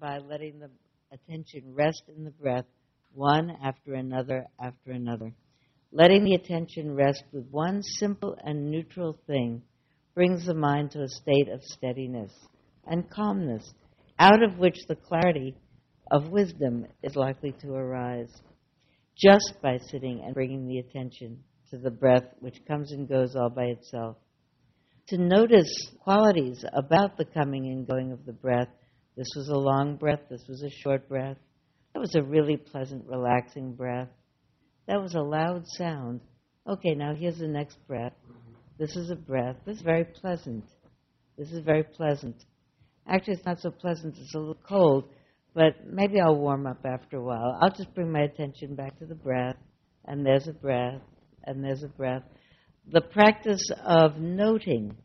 by letting the attention rest in the breath, one after another after another. Letting the attention rest with one simple and neutral thing brings the mind to a state of steadiness and calmness, out of which the clarity of wisdom is likely to arise. Just by sitting and bringing the attention to the breath, which comes and goes all by itself. To notice qualities about the coming and going of the breath. This was a long breath, this was a short breath. That was a really pleasant, relaxing breath. That was a loud sound. Okay, now here's the next breath. This is a breath. This is very pleasant. This is very pleasant. Actually, it's not so pleasant, it's a little cold, but maybe I'll warm up after a while. I'll just bring my attention back to the breath, and there's a breath, and there's a breath. The practice of noting,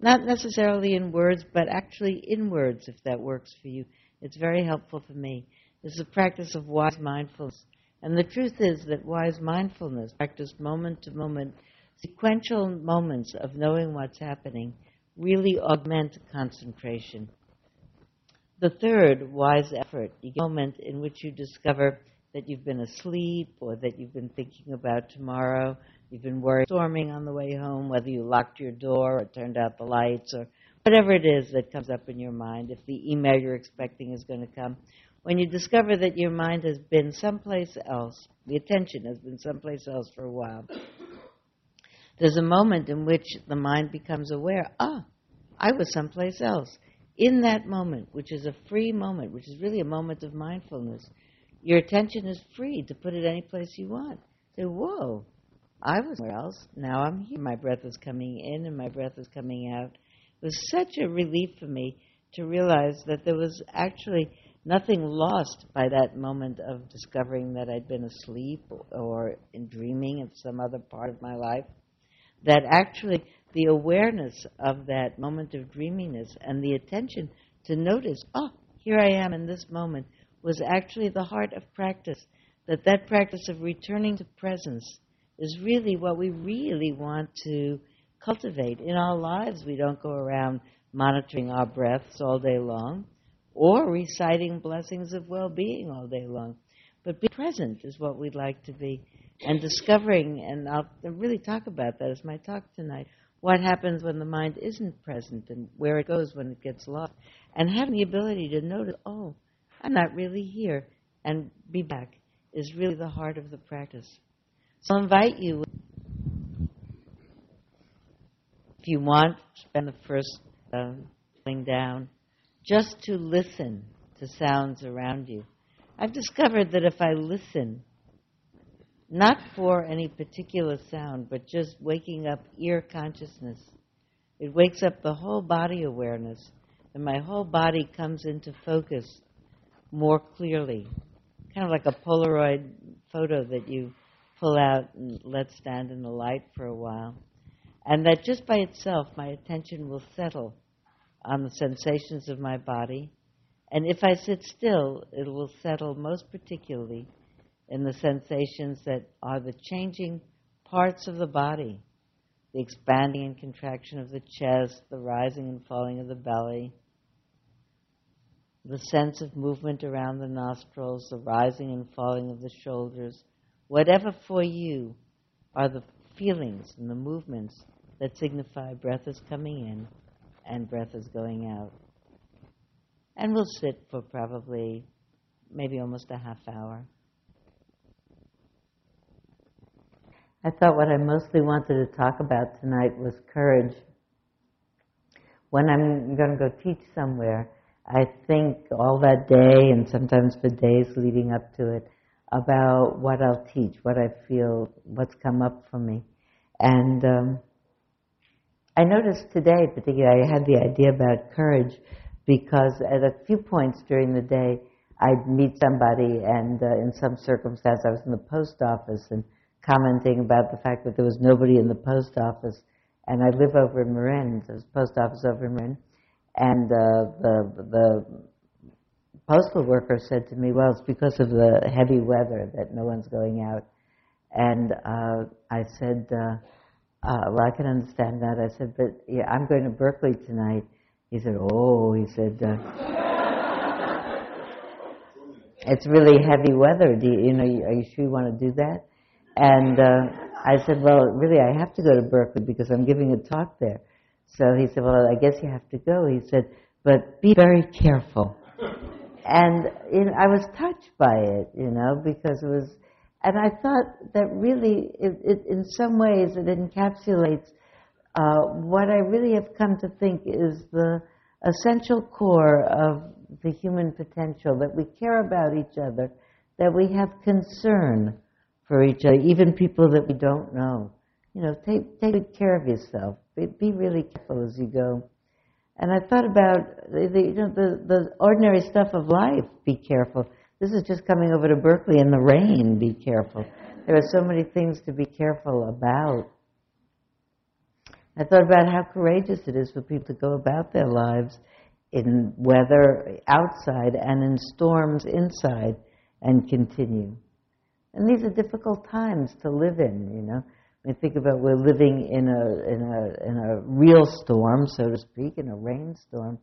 not necessarily in words, but actually in words, if that works for you. It's very helpful for me. This is a practice of wise mindfulness. And the truth is that wise mindfulness, practiced moment to moment, sequential moments of knowing what's happening, really augment concentration. The third, wise effort, the moment in which you discover that you've been asleep or that you've been thinking about tomorrow, you've been worried, storming on the way home, whether you locked your door or turned out the lights or whatever it is that comes up in your mind, if the email you're expecting is going to come. When you discover that your mind has been someplace else, the attention has been someplace else for a while, there's a moment in which the mind becomes aware, ah, I was someplace else. In that moment, which is a free moment, which is really a moment of mindfulness, your attention is free to put it any place you want. Say, whoa, I was somewhere else. Now I'm here. My breath is coming in and my breath is coming out. It was such a relief for me to realize that there was actually nothing lost by that moment of discovering that I'd been asleep or in dreaming of some other part of my life that actually the awareness of that moment of dreaminess and the attention to notice, oh, here I am in this moment, was actually the heart of practice. That that practice of returning to presence is really what we really want to cultivate in our lives. We don't go around monitoring our breaths all day long or reciting blessings of well-being all day long. But be present is what we'd like to be and discovering, and I'll really talk about that as my talk tonight, what happens when the mind isn't present and where it goes when it gets lost, and having the ability to notice, oh, I'm not really here, and be back is really the heart of the practice. So I invite you, if you want, spend the first uh, down, just to listen to sounds around you. I've discovered that if I listen, not for any particular sound, but just waking up ear consciousness. It wakes up the whole body awareness, and my whole body comes into focus more clearly. Kind of like a Polaroid photo that you pull out and let stand in the light for a while. And that just by itself, my attention will settle on the sensations of my body. And if I sit still, it will settle most particularly in the sensations that are the changing parts of the body the expanding and contraction of the chest, the rising and falling of the belly, the sense of movement around the nostrils, the rising and falling of the shoulders, whatever for you are the feelings and the movements that signify breath is coming in and breath is going out. And we'll sit for probably maybe almost a half hour. I thought what I mostly wanted to talk about tonight was courage. When I'm going to go teach somewhere, I think all that day and sometimes for days leading up to it about what I'll teach, what I feel, what's come up for me. And um, I noticed today, particularly, I had the idea about courage because at a few points during the day, I'd meet somebody, and uh, in some circumstance, I was in the post office, and commenting about the fact that there was nobody in the post office. And I live over in Marin, there's a post office over in Marin. And uh, the, the postal worker said to me, well, it's because of the heavy weather that no one's going out. And uh, I said, uh, uh, well, I can understand that. I said, but yeah, I'm going to Berkeley tonight. He said, oh, he said, uh, it's really heavy weather. Do you, you know, are you sure you want to do that? And uh, I said, well, really, I have to go to Berkeley because I'm giving a talk there. So he said, well, I guess you have to go. He said, but be very careful. And I was touched by it, you know, because it was, and I thought that really, it, it, in some ways, it encapsulates uh, what I really have come to think is the essential core of the human potential, that we care about each other, that we have concern for each other, even people that we don't know. You know, take, take good care of yourself. Be, be really careful as you go. And I thought about the, the, you know, the, the ordinary stuff of life. Be careful. This is just coming over to Berkeley in the rain. Be careful. There are so many things to be careful about. I thought about how courageous it is for people to go about their lives in weather outside and in storms inside and continue. And these are difficult times to live in, you know. I think about we're living in a in a in a real storm, so to speak, in a rainstorm,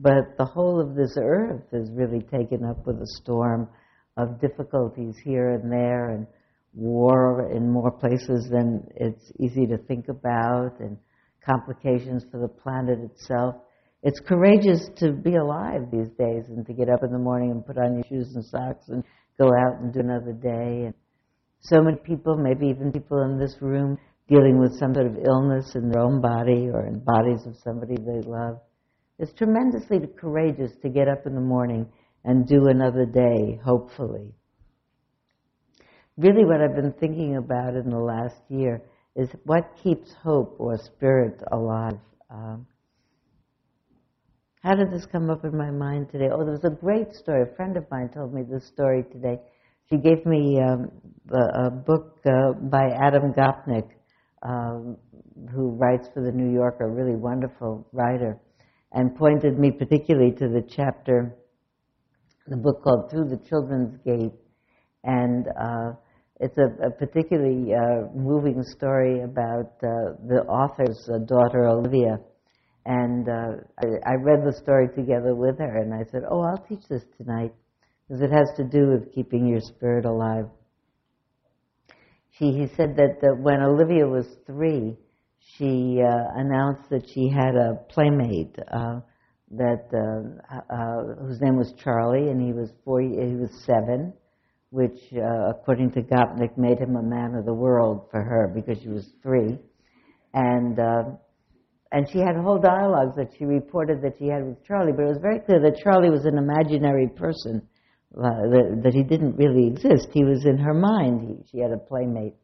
but the whole of this earth is really taken up with a storm of difficulties here and there, and war in more places than it's easy to think about, and complications for the planet itself. It's courageous to be alive these days and to get up in the morning and put on your shoes and socks and go out and do another day. And so many people, maybe even people in this room, dealing with some sort of illness in their own body or in bodies of somebody they love. It's tremendously courageous to get up in the morning and do another day, hopefully. Really, what I've been thinking about in the last year is what keeps hope or spirit alive. Um, how did this come up in my mind today? Oh, there was a great story. A friend of mine told me this story today. She gave me um, a, a, book uh, by Adam Gopnik, um, who writes for the New Yorker, really wonderful writer, and pointed me particularly to the chapter, the book called Through the Children's Gate. And uh, it's a, a particularly uh, moving story about uh, the author's uh, daughter, Olivia. And uh, I, I, read the story together with her, and I said, Oh, I'll teach this tonight, because it has to do with keeping your spirit alive. She, he said that, that when Olivia was three, she uh, announced that she had a playmate uh, that whose name was Charlie, and he was four. He was seven which, uh, according to Gopnik, made him a man of the world for her because she was three. And, uh, and she had whole dialogues that she reported that she had with Charlie, but it was very clear that Charlie was an imaginary person, uh, that, that, he didn't really exist. He was in her mind. He, she had a playmate.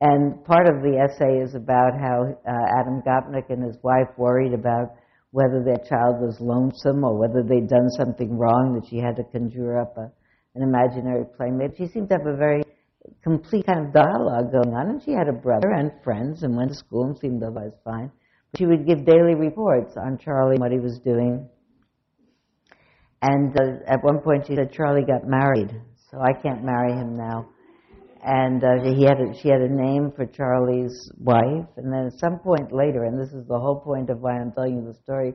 And part of the essay is about how uh, Adam Gopnik and his wife worried about whether their child was lonesome or whether they'd done something wrong that she had to conjure up a an imaginary playmate. She seemed to have a very complete kind of dialogue going on, and she had a brother and friends and went to school and seemed otherwise fine. But she would give daily reports on Charlie what he was doing. And uh, at one point she said Charlie got married, so I can't marry him now. And uh, he had a, she had a name for Charlie's wife, and then at some point later, and this is the whole point of why I'm telling you the story,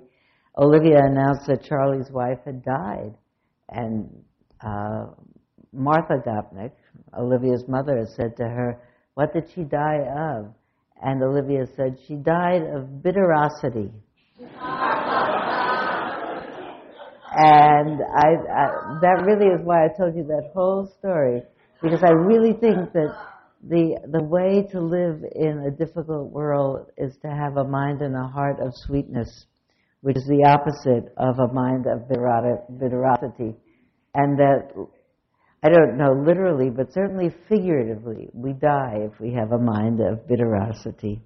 Olivia announced that Charlie's wife had died, and uh, Martha Gopnik, Olivia's mother, said to her, What did she die of? And Olivia said, She died of bitterosity. and I, I, that really is why I told you that whole story, because I really think that the, the way to live in a difficult world is to have a mind and a heart of sweetness, which is the opposite of a mind of bitterosity and that I don't know literally, but certainly figuratively, we die if we have a mind of bitterosity.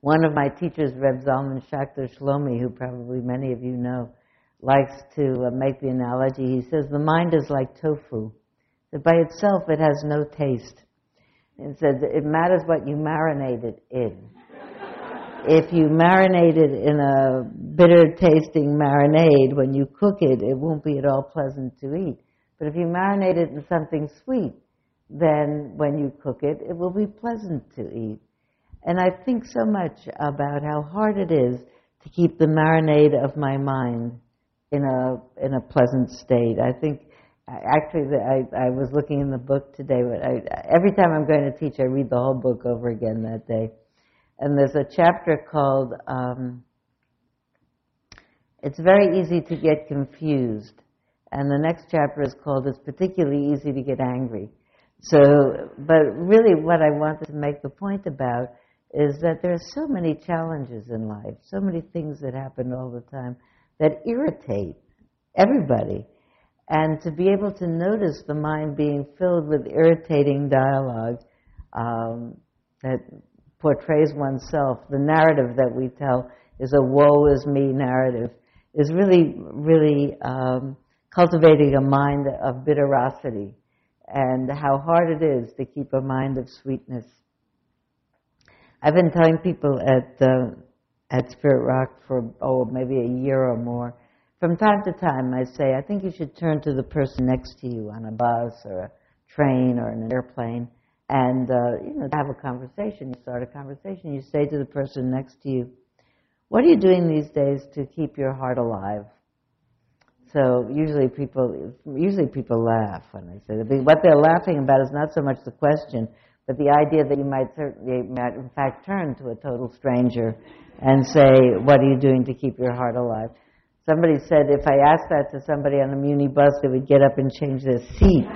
One of my teachers, Reb Zalman Schachter Shalomi, who probably many of you know, likes to uh, make the analogy. He says the mind is like tofu, that by itself it has no taste. He says it matters what you marinate it in if you marinate it in a bitter tasting marinade, when you cook it, it won't be at all pleasant to eat. But if you marinate it in something sweet, then when you cook it, it will be pleasant to eat. And I think so much about how hard it is to keep the marinade of my mind in a in a pleasant state. I think Actually, I, I was looking in the book today, but I, every time I'm going to teach, I read the whole book over again that day. And there's a chapter called, um, It's Very Easy to Get Confused. And the next chapter is called, It's Particularly Easy to Get Angry. So, but really what I wanted to make the point about is that there are so many challenges in life, so many things that happen all the time that irritate everybody. And to be able to notice the mind being filled with irritating dialogue um, that portrays oneself, the narrative that we tell is a woe is me narrative, is really, really um, cultivating a mind of bitterosity and how hard it is to keep a mind of sweetness. I've been telling people at uh, at Spirit Rock for oh maybe a year or more. From time to time, I say I think you should turn to the person next to you on a bus or a train or an airplane, and uh, you know have a conversation. You start a conversation. You say to the person next to you, "What are you doing these days to keep your heart alive?" So usually people usually people laugh when they say that. What they're laughing about is not so much the question, but the idea that you might certainly, might in fact turn to a total stranger and say, "What are you doing to keep your heart alive?" Somebody said if I asked that to somebody on a muni bus, they would get up and change their seat.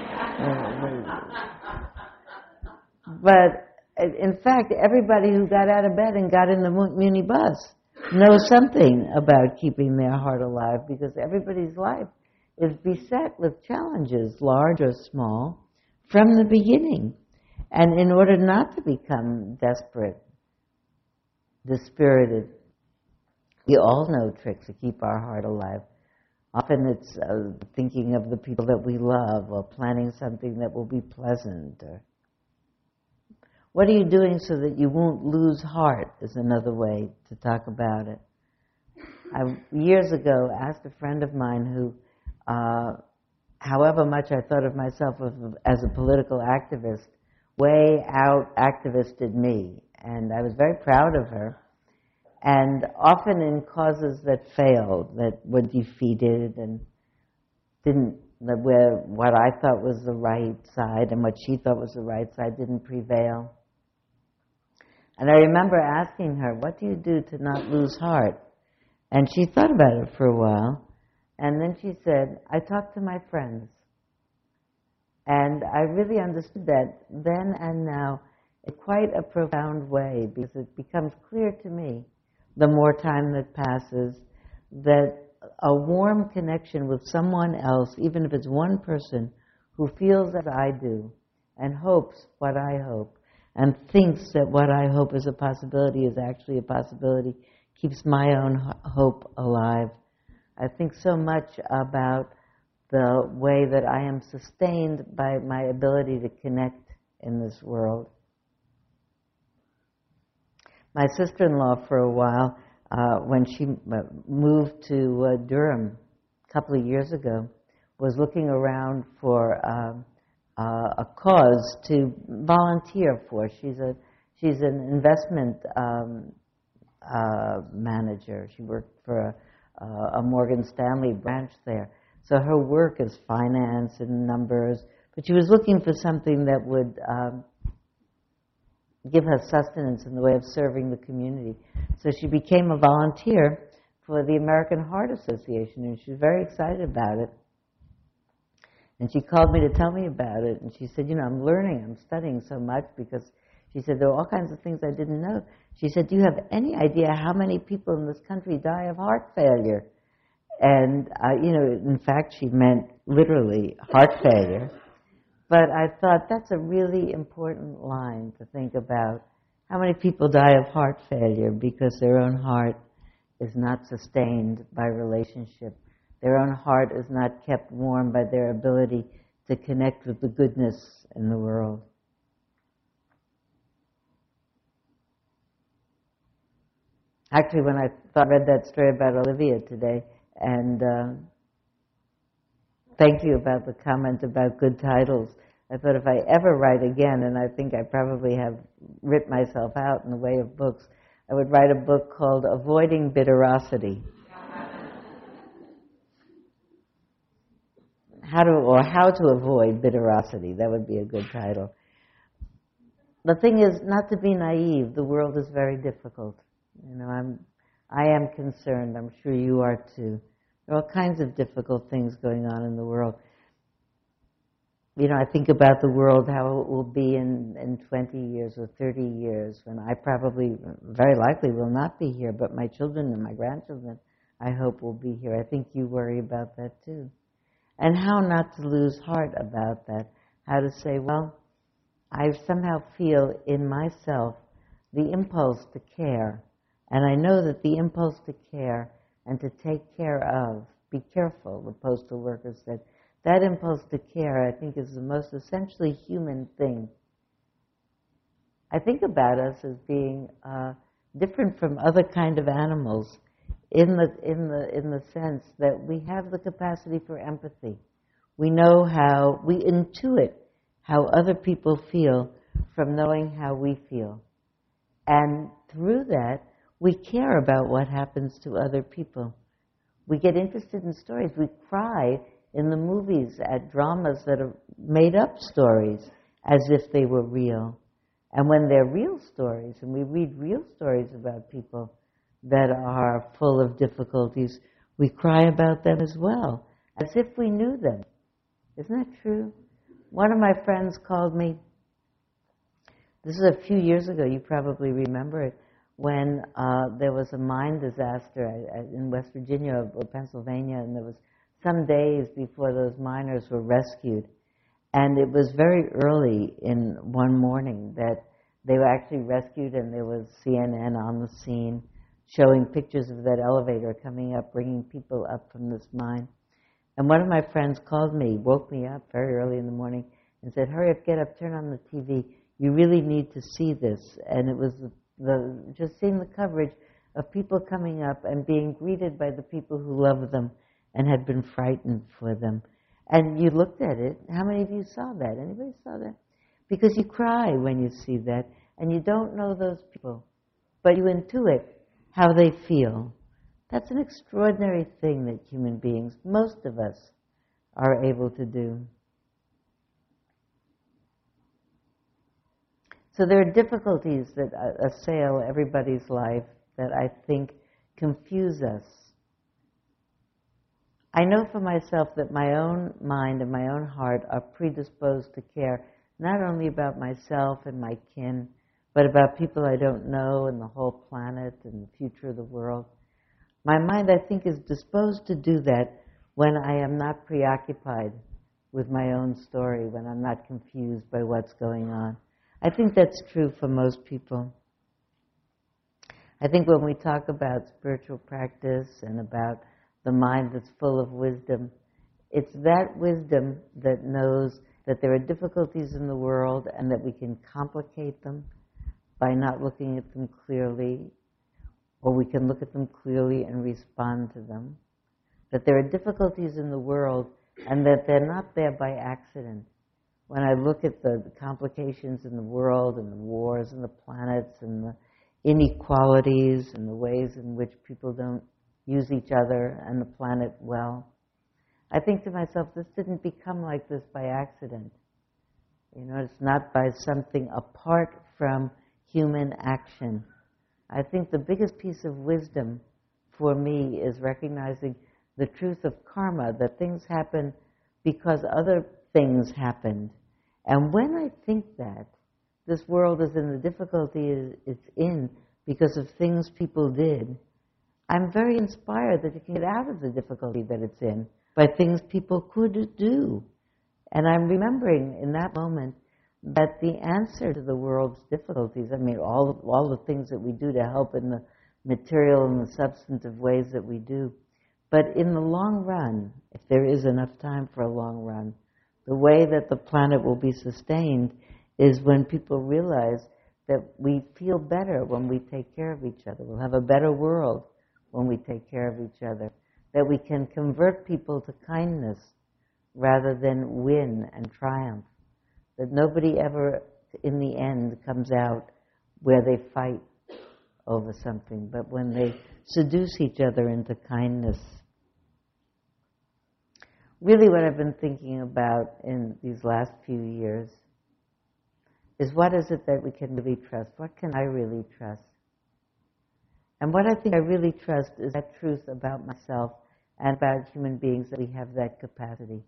but in fact, everybody who got out of bed and got in the muni bus knows something about keeping their heart alive because everybody's life is beset with challenges, large or small, from the beginning. And in order not to become desperate, dispirited, we all know tricks to keep our heart alive. Often it's uh, thinking of the people that we love or planning something that will be pleasant. Or what are you doing so that you won't lose heart is another way to talk about it. I years ago asked a friend of mine who, uh, however much I thought of myself as a political activist, way out activisted me, and I was very proud of her. And often in causes that failed, that were defeated and didn't, that where what I thought was the right side and what she thought was the right side didn't prevail. And I remember asking her, What do you do to not lose heart? And she thought about it for a while. And then she said, I talk to my friends. And I really understood that then and now in quite a profound way because it becomes clear to me the more time that passes that a warm connection with someone else, even if it's one person who feels as I do and hopes what I hope and thinks that what I hope is a possibility is actually a possibility, keeps my own hope alive. I think so much about the way that I am sustained by my ability to connect in this world. My sister in law, for a while, uh, when she uh, moved to uh, Durham a couple of years ago, was looking around for um, uh, a cause to volunteer for. She's a she's an investment um, uh, manager. She worked for a, a Morgan Stanley branch there, so her work is finance and numbers, but she was looking for something that would um, give her sustenance in the way of serving the community. So she became a volunteer for the American Heart Association, and she was very excited about it. And she called me to tell me about it, and she said, You know, I'm learning, I'm studying so much because she said there are all kinds of things I didn't know. She said, Do you have any idea how many people in this country die of heart failure? And, uh, you know, in fact, she meant literally heart failure. But I thought that's a really important line to think about. How many people die of heart failure because their own heart is not sustained by relationship? Their own heart is not kept warm by their ability to connect with the goodness in the world. Actually, when I thought, read that story about Olivia today, and uh, thank you about the comment about good titles. I thought if I ever write again, and I think I probably have writ myself out in the way of books, I would write a book called Avoiding Bitterosity. how to or how to avoid bitterosity. That would be a good title. The thing is not to be naive. The world is very difficult. You know, I'm I am concerned. I'm sure you are too. There are all kinds of difficult things going on in the world. You know, I think about the world, how it will be in, in 20 years or 30 years when I probably, very likely, will not be here, but my children and my grandchildren, I hope, will be here. I think you worry about that too. And how not to lose heart about that. How to say, well, I somehow feel in myself the impulse to care. And I know that the impulse to care and to take care of, be careful, the postal worker said, that impulse to care, I think, is the most essentially human thing. I think about us as being uh, different from other kind of animals in the, in, the, in the sense that we have the capacity for empathy. We know how, we intuit how other people feel from knowing how we feel. And through that, we care about what happens to other people. We get interested in stories. We cry in the movies at dramas that are made up stories as if they were real. And when they're real stories, and we read real stories about people that are full of difficulties, we cry about them as well, as if we knew them. Isn't that true? One of my friends called me, this is a few years ago, you probably remember it, when uh, there was a mine disaster in West Virginia or Pennsylvania, and there was some days before those miners were rescued. And it was very early in one morning that they were actually rescued, and there was CNN on the scene showing pictures of that elevator coming up, bringing people up from this mine. And one of my friends called me, woke me up very early in the morning, and said, Hurry up, get up, turn on the TV. You really need to see this. And it was the, the just seeing the coverage of people coming up and being greeted by the people who love them and had been frightened for them. And you looked at it. How many of you saw that? Anybody saw that? Because you cry when you see that, and you don't know those people, but you intuit how they feel. That's an extraordinary thing that human beings, most of us, are able to do. So there are difficulties that assail everybody's life that I think confuse us. I know for myself that my own mind and my own heart are predisposed to care not only about myself and my kin, but about people I don't know and the whole planet and the future of the world. My mind, I think, is disposed to do that when I am not preoccupied with my own story, when I'm not confused by what's going on. I think that's true for most people. I think when we talk about spiritual practice and about the mind that's full of wisdom, it's that wisdom that knows that there are difficulties in the world and that we can complicate them by not looking at them clearly, or we can look at them clearly and respond to them. That there are difficulties in the world and that they're not there by accident when I look at the, the complications in the world and the wars and the planets and the inequalities and the ways in which people don't use each other and the planet well, I think to myself, this didn't become like this by accident. You know, it's not by something apart from human action. I think the biggest piece of wisdom for me is recognizing the truth of karma, that things happen because other things happened. And when I think that, this world is in the difficulty it's in because of things people did, I'm very inspired that it can get out of the difficulty that it's in by things people could do. And I'm remembering in that moment that the answer to the world's difficulties, I mean, all, all the things that we do to help in the material and the substantive ways that we do, but in the long run, if there is enough time for a long run, the way that the planet will be sustained is when people realize that we feel better when we take care of each other. We'll have a better world when we take care of each other. That we can convert people to kindness rather than win and triumph. That nobody ever, in the end, comes out where they fight over something, but when they seduce each other into kindness really what I've been thinking about in these last few years is what is it that we can really trust? What can I really trust? And what I think I really trust is that truth about myself and about human beings that we have that capacity.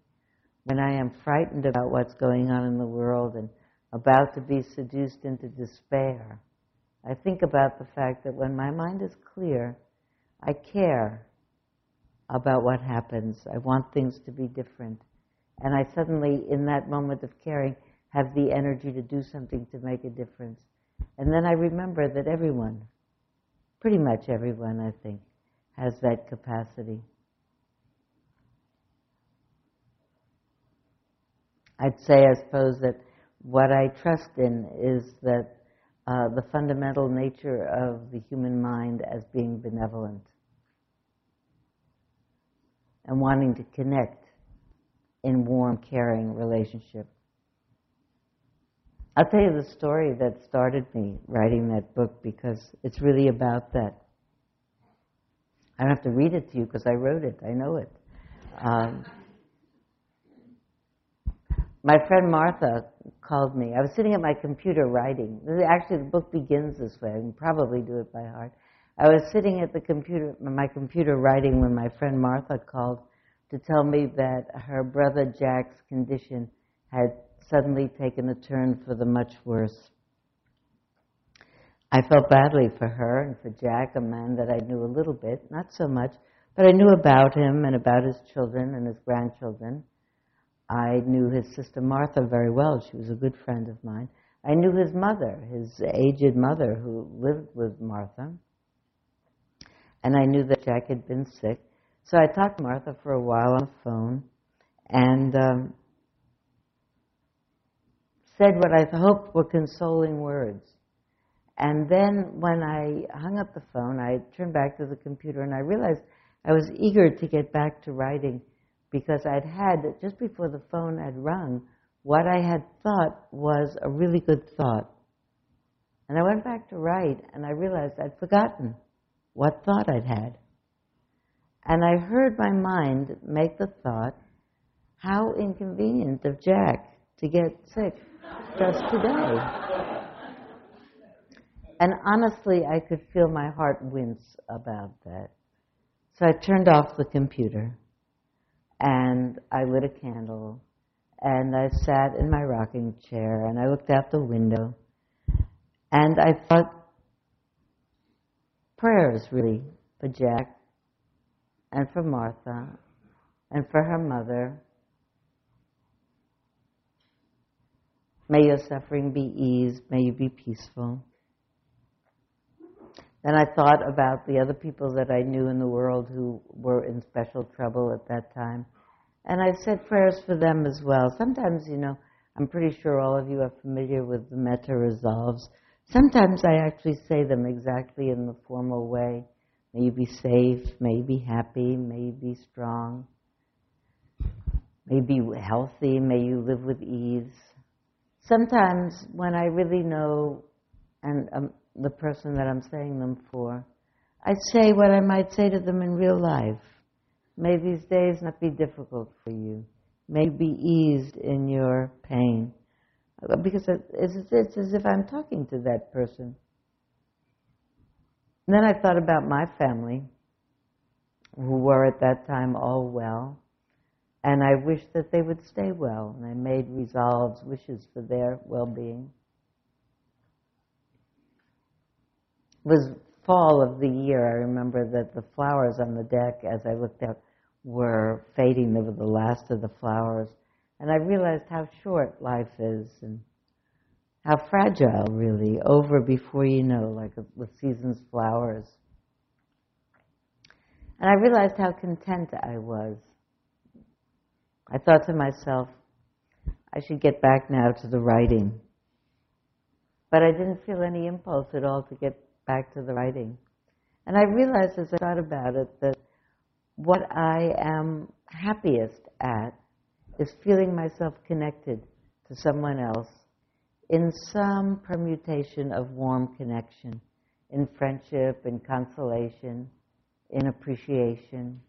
When I am frightened about what's going on in the world and about to be seduced into despair, I think about the fact that when my mind is clear, I care about what happens. I want things to be different. And I suddenly, in that moment of caring, have the energy to do something to make a difference. And then I remember that everyone, pretty much everyone, I think, has that capacity. I'd say, I suppose, that what I trust in is that uh, the fundamental nature of the human mind as being benevolent and wanting to connect in warm, caring relationship. I'll tell you the story that started me writing that book because it's really about that. I don't have to read it to you because I wrote it. I know it. Um, my friend Martha called me. I was sitting at my computer writing. Actually, the book begins this way. I can probably do it by heart. I was sitting at the computer, my computer writing when my friend Martha called to tell me that her brother Jack's condition had suddenly taken a turn for the much worse. I felt badly for her and for Jack, a man that I knew a little bit, not so much, but I knew about him and about his children and his grandchildren. I knew his sister Martha very well. She was a good friend of mine. I knew his mother, his aged mother, who lived with Martha. And I knew that Jack had been sick. So I talked to Martha for a while on the phone and um, said what I hoped were consoling words. And then when I hung up the phone, I turned back to the computer and I realized I was eager to get back to writing because I'd had, just before the phone had rung, what I had thought was a really good thought. And I went back to write and I realized I'd forgotten what thought I'd had. And I heard my mind make the thought, how inconvenient of Jack to get sick just today. And honestly, I could feel my heart wince about that. So I turned off the computer and I lit a candle and I sat in my rocking chair and I looked out the window and I thought prayers really for Jack and for Martha and for her mother. May your suffering be eased. May you be peaceful. Then I thought about the other people that I knew in the world who were in special trouble at that time. And I said prayers for them as well. Sometimes, you know, I'm pretty sure all of you are familiar with the metta resolves. Sometimes I actually say them exactly in the formal way. May you be safe, may you be happy, may you be strong, may you be healthy, may you live with ease. Sometimes when I really know and um, the person that I'm saying them for, I say what I might say to them in real life. May these days not be difficult for you. May be eased in your pain. Because it's, it's as if I'm talking to that person. And then I thought about my family, who were at that time all well, and I wished that they would stay well, and I made resolves, wishes for their well being. It was fall of the year. I remember that the flowers on the deck, as I looked out, were fading. They were the last of the flowers. And I realized how short life is and how fragile, really, over before you know, like the season's flowers. And I realized how content I was. I thought to myself, I should get back now to the writing. But I didn't feel any impulse at all to get back to the writing. And I realized as I thought about it that what I am happiest at is feeling myself connected to someone else in some permutation of warm connection, in friendship, in consolation, in appreciation.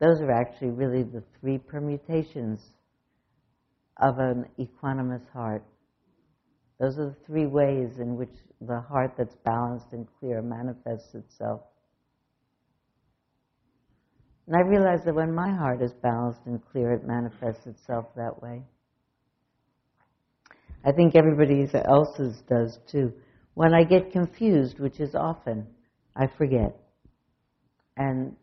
those are actually really the three permutations of an equanimous heart. Those are the three ways in which the heart that's balanced and clear manifests itself. And I realize that when my heart is balanced and clear, it manifests itself that way. I think everybody else's does too. When I get confused, which is often, I forget. And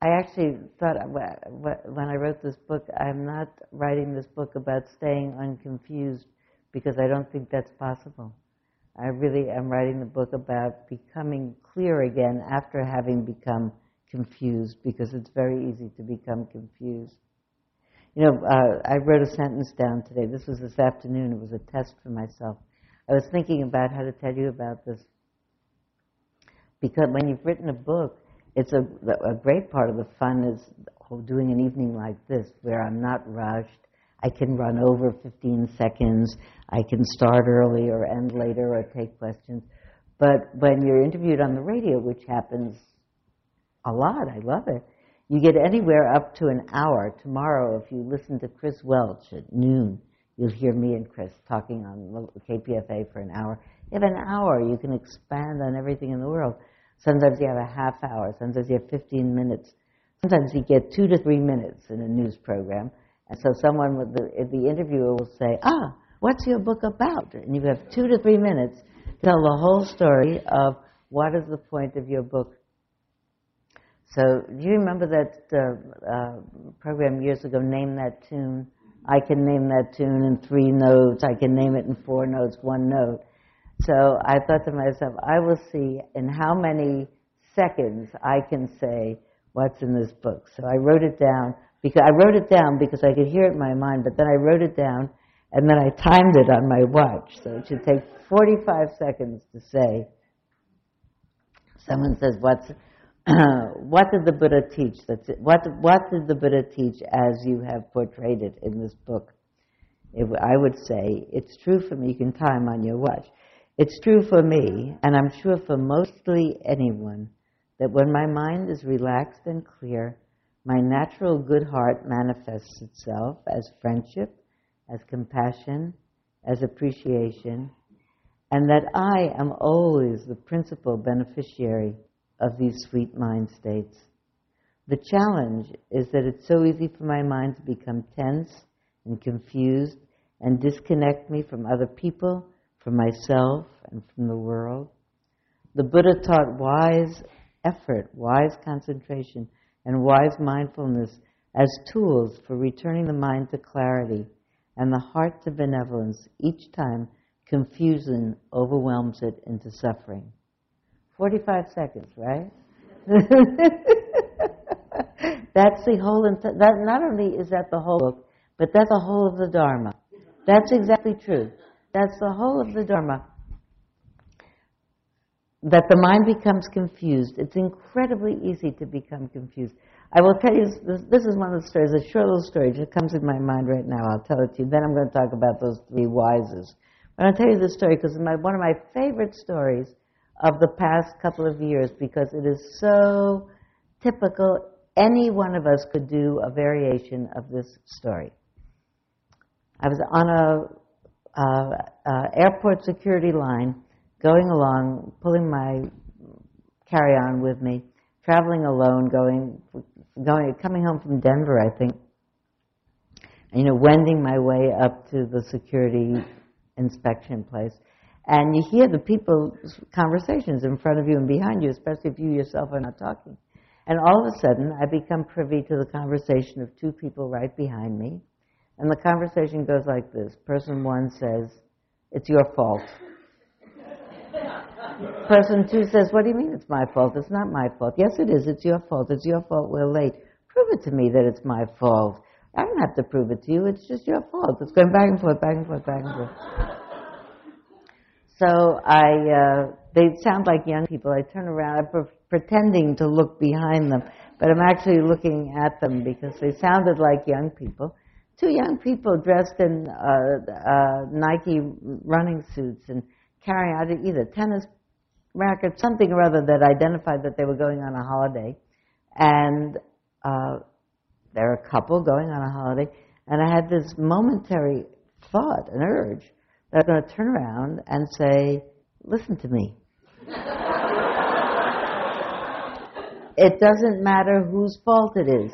I actually thought when I wrote this book, I'm not writing this book about staying unconfused because I don't think that's possible. I really am writing the book about becoming clear again after having become confused because it's very easy to become confused. You know, uh, I wrote a sentence down today. This was this afternoon. It was a test for myself. I was thinking about how to tell you about this because when you've written a book, it's a, a great part of the fun is doing an evening like this where I'm not rushed. I can run over 15 seconds. I can start early or end later or take questions. But when you're interviewed on the radio, which happens a lot, I love it, you get anywhere up to an hour. Tomorrow, if you listen to Chris Welch at noon, you'll hear me and Chris talking on KPFA for an hour. You have an hour, you can expand on everything in the world. Sometimes you have a half hour, sometimes you have 15 minutes. Sometimes you get two to three minutes in a news program. And so someone with the, the interviewer will say, ah, what's your book about? And you have two to three minutes to tell the whole story of what is the point of your book. So do you remember that uh, uh, program years ago, Name That Tune? I can name that tune in three notes. I can name it in four notes, one note. So I thought to myself, I will see in how many seconds I can say what's in this book. So I wrote it down because I wrote it down because I could hear it in my mind, but then I wrote it down and then I timed it on my watch. So it should take 45 seconds to say. Someone says, "What's what did the Buddha teach? That's it. What what did the Buddha teach as you have portrayed it in this book?" It, I would say it's true for me. You can time on your watch. It's true for me, and I'm sure for mostly anyone, that when my mind is relaxed and clear, my natural good heart manifests itself as friendship, as compassion, as appreciation, and that I am always the principal beneficiary of these sweet mind states. The challenge is that it's so easy for my mind to become tense and confused and disconnect me from other people from myself and from the world. The Buddha taught wise effort, wise concentration, and wise mindfulness as tools for returning the mind to clarity and the heart to benevolence each time confusion overwhelms it into suffering. 45 seconds, right? that's the whole, that not only is that the whole book, but that's the whole of the Dharma. That's exactly true. That's the whole of the Dharma. That the mind becomes confused. It's incredibly easy to become confused. I will tell you, this, this is one of the stories, a short little story that comes in my mind right now. I'll tell it to you. Then I'm going to talk about those three wises. But I'll tell you this story because one of my favorite stories of the past couple of years because it is so typical. Any one of us could do a variation of this story. I was on a uh, uh, airport security line, going along, pulling my carry-on with me, traveling alone, going, going, coming home from Denver, I think. And, you know, wending my way up to the security inspection place. And you hear the people's conversations in front of you and behind you, especially if you yourself are not talking. And all of a sudden, I become privy to the conversation of two people right behind me. And the conversation goes like this Person one says, It's your fault. Person two says, What do you mean it's my fault? It's not my fault. Yes, it is. It's your fault. It's your fault we're late. Prove it to me that it's my fault. I don't have to prove it to you. It's just your fault. It's going back and forth, back and forth, back and forth. So I, uh, they sound like young people. I turn around, I'm pre- pretending to look behind them, but I'm actually looking at them because they sounded like young people two young people dressed in uh, uh, Nike running suits and carrying out either tennis rackets, something or other that identified that they were going on a holiday. And uh, they're a couple going on a holiday, and I had this momentary thought, an urge, that I'm going to turn around and say, listen to me. it doesn't matter whose fault it is.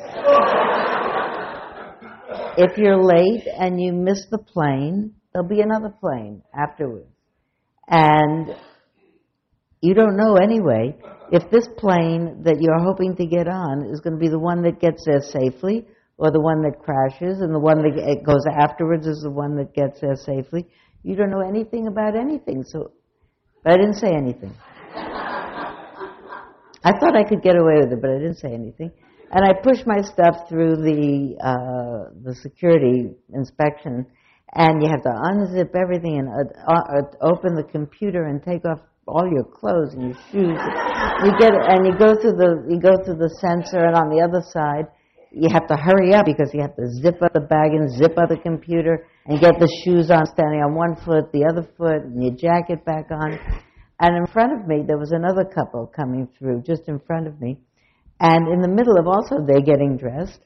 if you're late and you miss the plane, there'll be another plane afterwards. And you don't know anyway if this plane that you're hoping to get on is going to be the one that gets there safely or the one that crashes and the one that goes afterwards is the one that gets there safely. You don't know anything about anything, so but I didn't say anything. I thought I could get away with it, but I didn't say anything. And I pushed my stuff through the uh, the security inspection, and you have to unzip everything and uh, uh, open the computer and take off all your clothes and your shoes. You get and you go through the you go through the sensor, and on the other side, you have to hurry up because you have to zip up the bag and zip up the computer and get the shoes on, standing on one foot, the other foot, and your jacket back on. And in front of me, there was another couple coming through, just in front of me. And in the middle of also they getting dressed,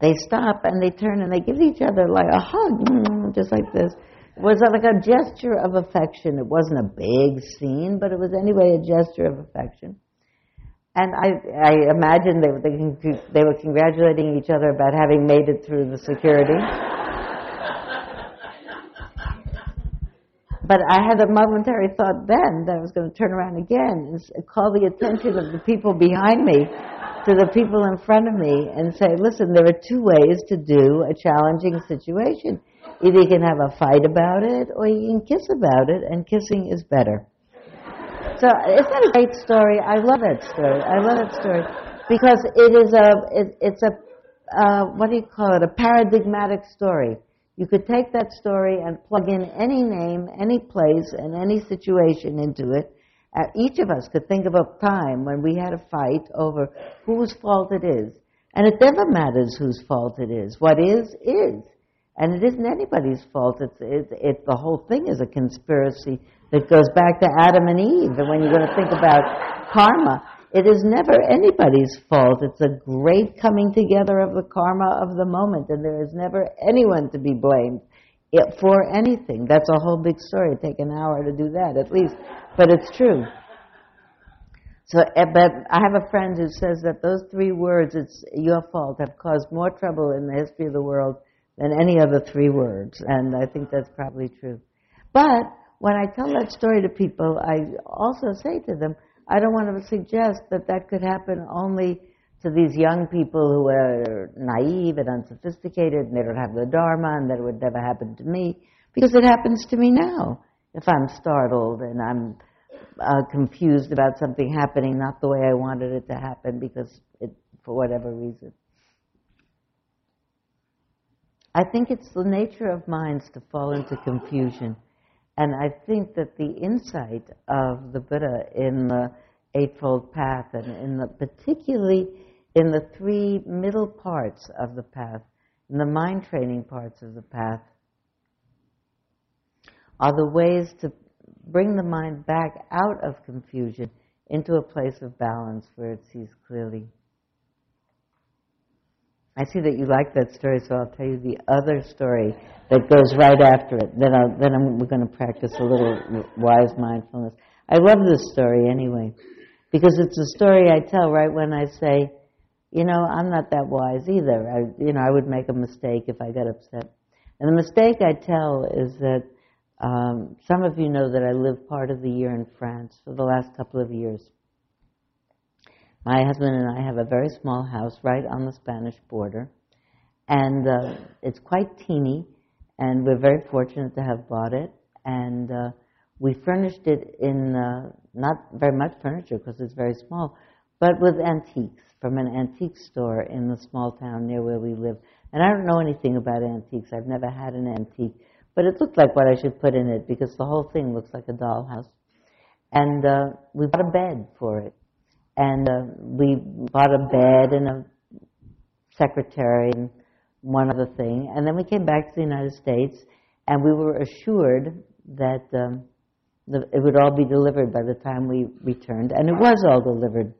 they stop and they turn and they give each other like a hug, just like this. It was like a gesture of affection. It wasn't a big scene, but it was anyway a gesture of affection. And I, I imagine they, they, they were congratulating each other about having made it through the security. but I had a momentary thought then that I was going to turn around again and call the attention of the people behind me to the people in front of me and say, listen, there are two ways to do a challenging situation. Either you can have a fight about it or you can kiss about it, and kissing is better. So isn't that a great story? I love that story. I love that story because it is a it, it's a uh, what do you call it? A paradigmatic story. You could take that story and plug in any name, any place, and any situation into it. Uh, each of us could think of a time when we had a fight over whose fault it is. And it never matters whose fault it is. What is, is. And it isn't anybody's fault. It's, it, it, the whole thing is a conspiracy that goes back to Adam and Eve. And when you're going to think about karma, it is never anybody's fault. It's a great coming together of the karma of the moment, and there is never anyone to be blamed for anything. That's a whole big story. It'd take an hour to do that, at least. But it's true. So, eh, but I have a friend who says that those three words, it's your fault, have caused more trouble in the history of the world than any other three words. And I think that's probably true. But when I tell that story to people, I also say to them, I don't want to suggest that that could happen only to these young people who are naive and unsophisticated and they don't have the Dharma and that it would never happen to me, because it happens to me now. If I'm startled and I'm uh, confused about something happening not the way I wanted it to happen because it, for whatever reason. I think it's the nature of minds to fall into confusion. And I think that the insight of the Buddha in the Eightfold Path, and in the, particularly in the three middle parts of the path, in the mind training parts of the path, are the ways to bring the mind back out of confusion into a place of balance where it sees clearly. I see that you like that story, so I'll tell you the other story that goes right after it. Then, I'll, then I'm, we're going to practice a little wise mindfulness. I love this story anyway, because it's a story I tell right when I say, you know, I'm not that wise either. I, you know, I would make a mistake if I got upset. And the mistake I tell is that um, some of you know that I live part of the year in France for the last couple of years. My husband and I have a very small house right on the Spanish border, and uh, it's quite teeny, and we're very fortunate to have bought it. And uh, we furnished it in uh, not very much furniture because it's very small, but with antiques from an antique store in the small town near where we live. And I don't know anything about antiques. I've never had an antique, but it looked like what I should put in it because the whole thing looks like a dollhouse. And uh, we bought a bed for it and uh, we bought a bed and a secretary and one other thing. And then we came back to the United States, and we were assured that um, the, it would all be delivered by the time we returned, and it was all delivered.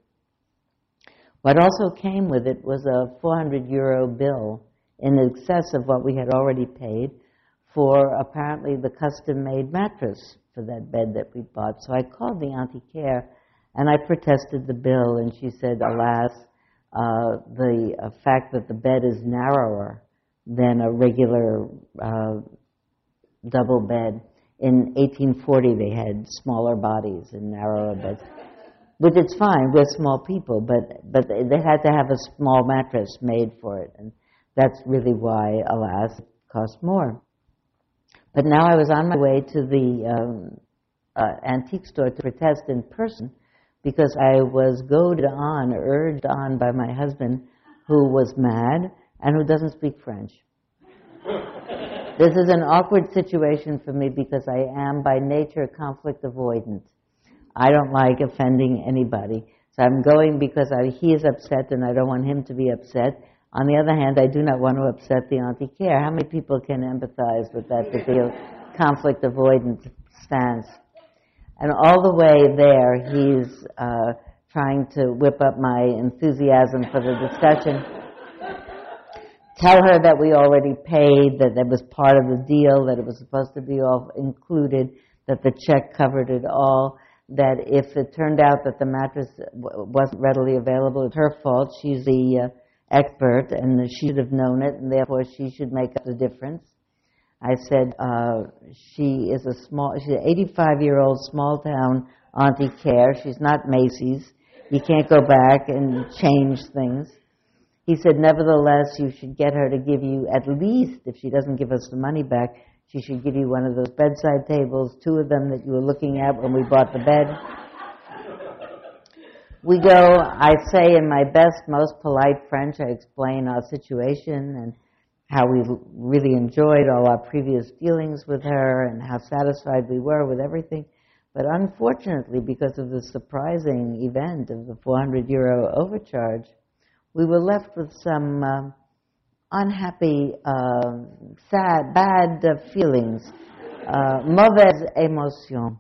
What also came with it was a 400 euro bill in excess of what we had already paid for apparently the custom made mattress for that bed that we bought. So I called the Antiquaire and I protested the bill, and she said, alas, uh, the uh, fact that the bed is narrower than a regular uh, double bed. In 1840, they had smaller bodies and narrower beds, which it's fine. We're small people, but but they had to have a small mattress made for it, and that's really why, alas, it cost more. But now I was on my way to the um, uh, antique store to protest in person because I was goaded on, urged on by my husband, who was mad and who doesn't speak French. this is an awkward situation for me because I am by nature conflict avoidant. I don't like offending anybody. So I'm going because I, he is upset and I don't want him to be upset. On the other hand, I do not want to upset the antiquaire. How many people can empathize with that particular conflict avoidant stance? And all the way there, he's uh, trying to whip up my enthusiasm for the discussion. Tell her that we already paid, that that was part of the deal, that it was supposed to be all included, that the check covered it all, that if it turned out that the mattress wasn't readily available, it's her fault. She's the uh, expert and she should have known it, and therefore she should make up the difference. I said, uh, she is a small, she's an 85 year old small town auntie care. She's not Macy's. You can't go back and change things. He said, nevertheless, you should get her to give you at least, if she doesn't give us the money back, she should give you one of those bedside tables, two of them that you were looking at when we bought the bed. We go, I say in my best, most polite French, I explain our situation and how we really enjoyed all our previous dealings with her and how satisfied we were with everything. But unfortunately, because of the surprising event of the 400 euro overcharge, we were left with some uh, unhappy, uh, sad, bad uh, feelings, mauvaise émotion.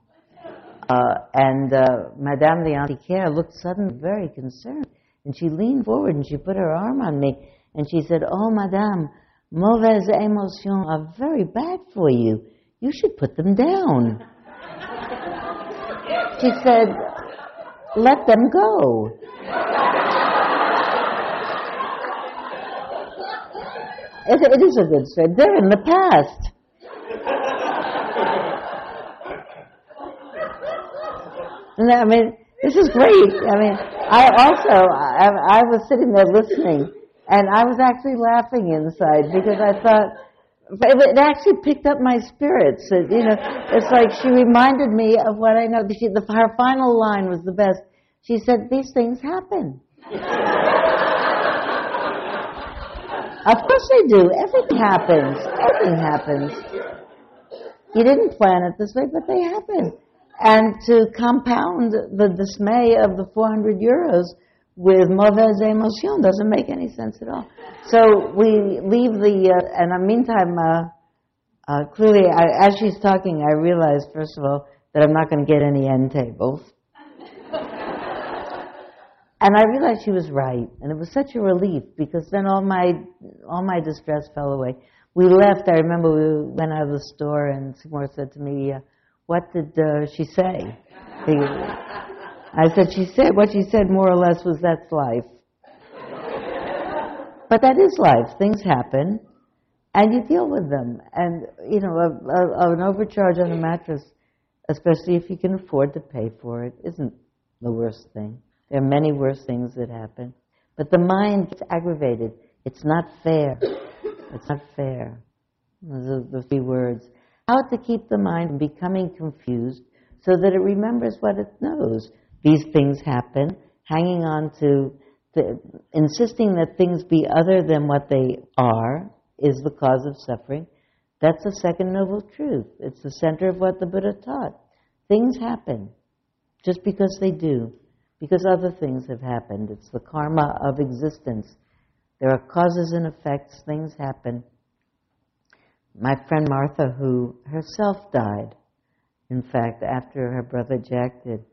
Uh, and uh, Madame the antiquaire looked suddenly very concerned, and she leaned forward and she put her arm on me, and she said, "Oh, Madame, Mauvaises émotions are very bad for you. You should put them down. she said, let them go. It, it is a good story. They're in the past. I mean, this is great. I mean, I also, I, I was sitting there listening and I was actually laughing inside because I thought, it actually picked up my spirits. It, you know, it's like she reminded me of what I know. She, the, her final line was the best. She said, "These things happen." of course they do. Everything happens. Everything happens. You didn't plan it this way, but they happen. And to compound the dismay of the 400 euros, with mauvaise émotion doesn't make any sense at all. So we leave the, uh, and in the meantime, uh, uh, clearly, I, as she's talking, I realize, first of all, that I'm not going to get any end tables. and I realized she was right, and it was such a relief because then all my all my distress fell away. We left. I remember we went out of the store, and Seymour said to me, uh, "What did uh, she say?" I said, she said, what she said more or less was, that's life. but that is life. Things happen, and you deal with them. And, you know, a, a, an overcharge on a mattress, especially if you can afford to pay for it, isn't the worst thing. There are many worse things that happen. But the mind gets aggravated. It's not fair. It's not fair. Those are the three words. How to keep the mind from becoming confused so that it remembers what it knows these things happen, hanging on to, insisting that things be other than what they are is the cause of suffering. That's the second noble truth. It's the center of what the Buddha taught. Things happen just because they do, because other things have happened. It's the karma of existence. There are causes and effects, things happen. My friend Martha, who herself died, in fact, after her brother Jack did,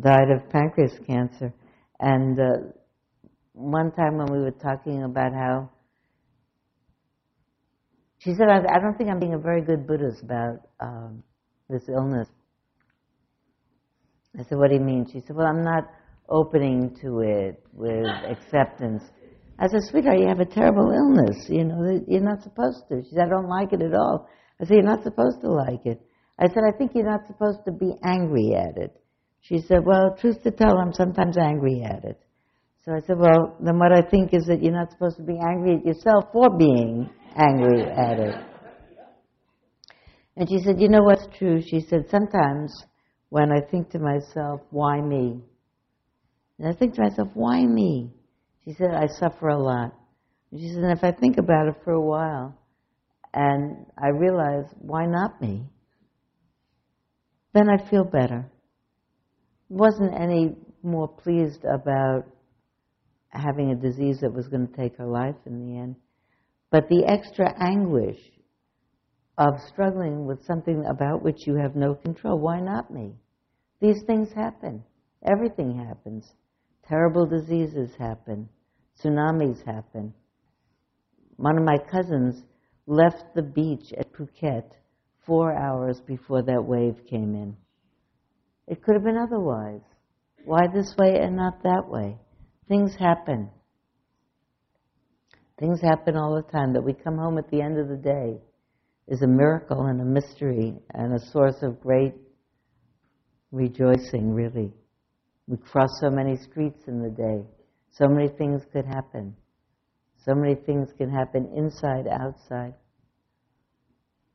died of pancreas cancer. And uh, one time when we were talking about how she said, I, I don't think I'm being a very good Buddhist about um, this illness. I said, What do you mean? She said, Well, I'm not opening to it with acceptance. I said, Sweetheart, you have a terrible illness. You know, you're not supposed to. She said, I don't like it at all. I said, You're not supposed to like it. I said, I think you're not supposed to be angry at it. She said, Well, truth to tell, I'm sometimes angry at it. So I said, Well, then what I think is that you're not supposed to be angry at yourself for being angry at it. And she said, You know what's true? She said, Sometimes when I think to myself, Why me? And I think to myself, Why me? She said, I suffer a lot. And she said, And if I think about it for a while, and I realize, Why not me? then I feel better. Wasn't any more pleased about having a disease that was going to take her life in the end. But the extra anguish of struggling with something about which you have no control, why not me? These things happen. Everything happens. Terrible diseases happen. Tsunamis happen. One of my cousins left the beach at Phuket four hours before that wave came in. It could have been otherwise. Why this way and not that way? Things happen. Things happen all the time. That we come home at the end of the day is a miracle and a mystery and a source of great rejoicing, really. We cross so many streets in the day. So many things could happen. So many things can happen inside, outside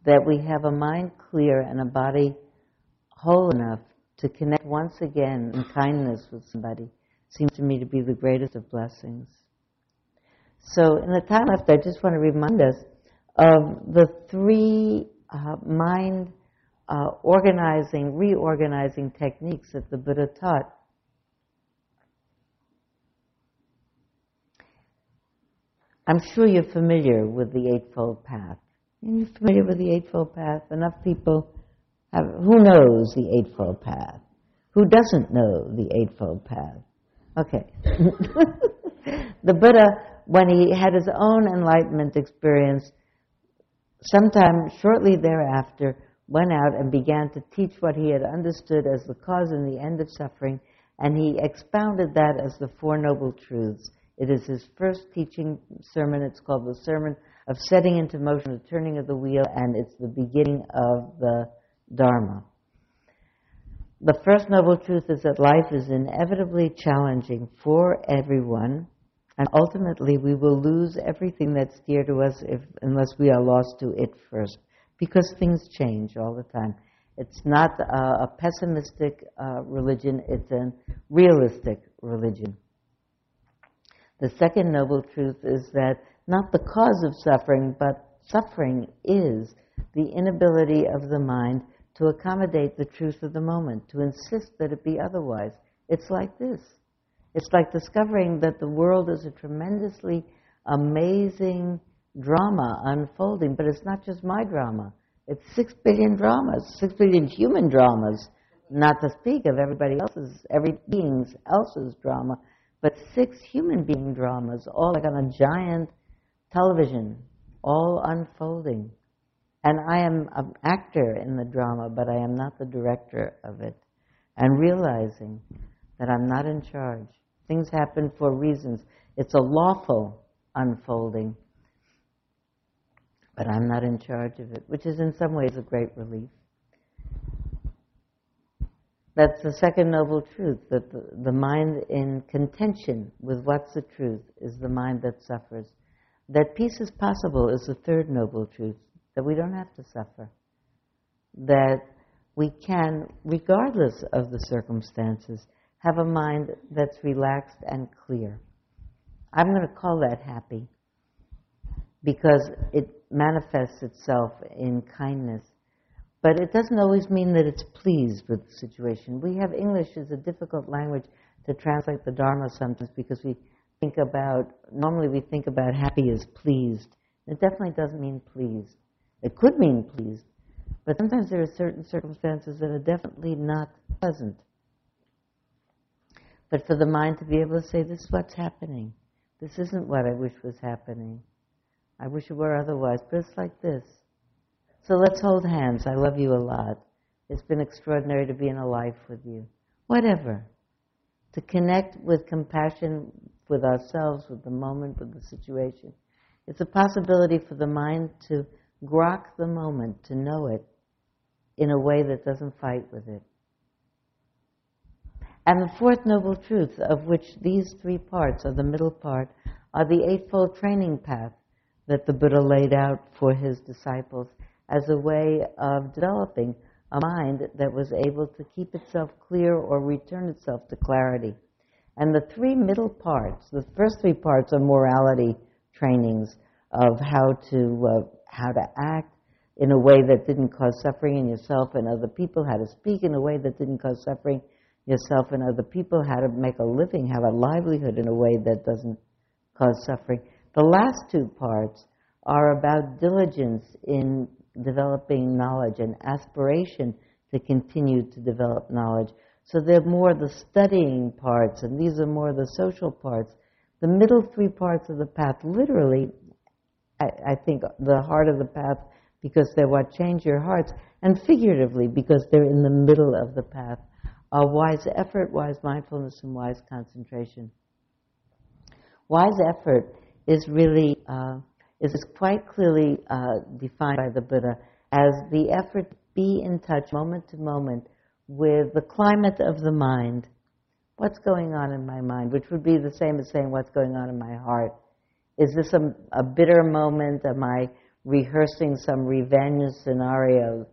that we have a mind clear and a body whole enough to connect once again in kindness with somebody seems to me to be the greatest of blessings. So, in the time left, I just want to remind us of the three uh, mind uh, organizing, reorganizing techniques that the Buddha taught. I'm sure you're familiar with the Eightfold Path. Are you familiar with the Eightfold Path? Enough people who knows the Eightfold Path? Who doesn't know the Eightfold Path? Okay. the Buddha, when he had his own enlightenment experience, sometime shortly thereafter, went out and began to teach what he had understood as the cause and the end of suffering, and he expounded that as the Four Noble Truths. It is his first teaching sermon. It's called the Sermon of setting into motion the turning of the wheel, and it's the beginning of the Dharma. The first noble truth is that life is inevitably challenging for everyone, and ultimately we will lose everything that's dear to us if, unless we are lost to it first, because things change all the time. It's not a, a pessimistic uh, religion, it's a realistic religion. The second noble truth is that not the cause of suffering, but suffering is the inability of the mind to accommodate the truth of the moment, to insist that it be otherwise. It's like this. It's like discovering that the world is a tremendously amazing drama unfolding, but it's not just my drama. It's six billion dramas, six billion human dramas, not to speak of everybody else's, every being's else's drama, but six human being dramas, all like on a giant television, all unfolding. And I am an actor in the drama, but I am not the director of it. And realizing that I'm not in charge. Things happen for reasons. It's a lawful unfolding, but I'm not in charge of it, which is in some ways a great relief. That's the second noble truth that the, the mind in contention with what's the truth is the mind that suffers. That peace is possible is the third noble truth, that we don't have to suffer. That we can, regardless of the circumstances, have a mind that's relaxed and clear. I'm going to call that happy because it manifests itself in kindness. But it doesn't always mean that it's pleased with the situation. We have English as a difficult language to translate the Dharma sometimes because we think about, normally we think about happy as pleased. It definitely doesn't mean pleased. It could mean pleased, but sometimes there are certain circumstances that are definitely not pleasant. But for the mind to be able to say, this is what's happening. This isn't what I wish was happening. I wish it were otherwise, but it's like this. So let's hold hands. I love you a lot. It's been extraordinary to be in a life with you. Whatever. To connect with compassion with ourselves, with the moment, with the situation. It's a possibility for the mind to grok the moment, to know it in a way that doesn't fight with it. And the fourth noble truth, of which these three parts are the middle part, are the Eightfold Training Path that the Buddha laid out for his disciples as a way of developing a mind that was able to keep itself clear or return itself to clarity. And the three middle parts, the first three parts are morality trainings of how to uh, how to act in a way that didn't cause suffering in yourself and other people, how to speak in a way that didn't cause suffering yourself and other people, how to make a living, have a livelihood in a way that doesn't cause suffering. The last two parts are about diligence in developing knowledge and aspiration to continue to develop knowledge. So they're more the studying parts, and these are more the social parts. The middle three parts of the path, literally, I, I think the heart of the path, because they're what change your hearts, and figuratively, because they're in the middle of the path, are wise effort, wise mindfulness, and wise concentration. Wise effort is really uh, is quite clearly uh, defined by the Buddha as the effort to be in touch moment to moment with the climate of the mind. What's going on in my mind? Which would be the same as saying what's going on in my heart. Is this a, a bitter moment? Am I rehearsing some revenge scenario?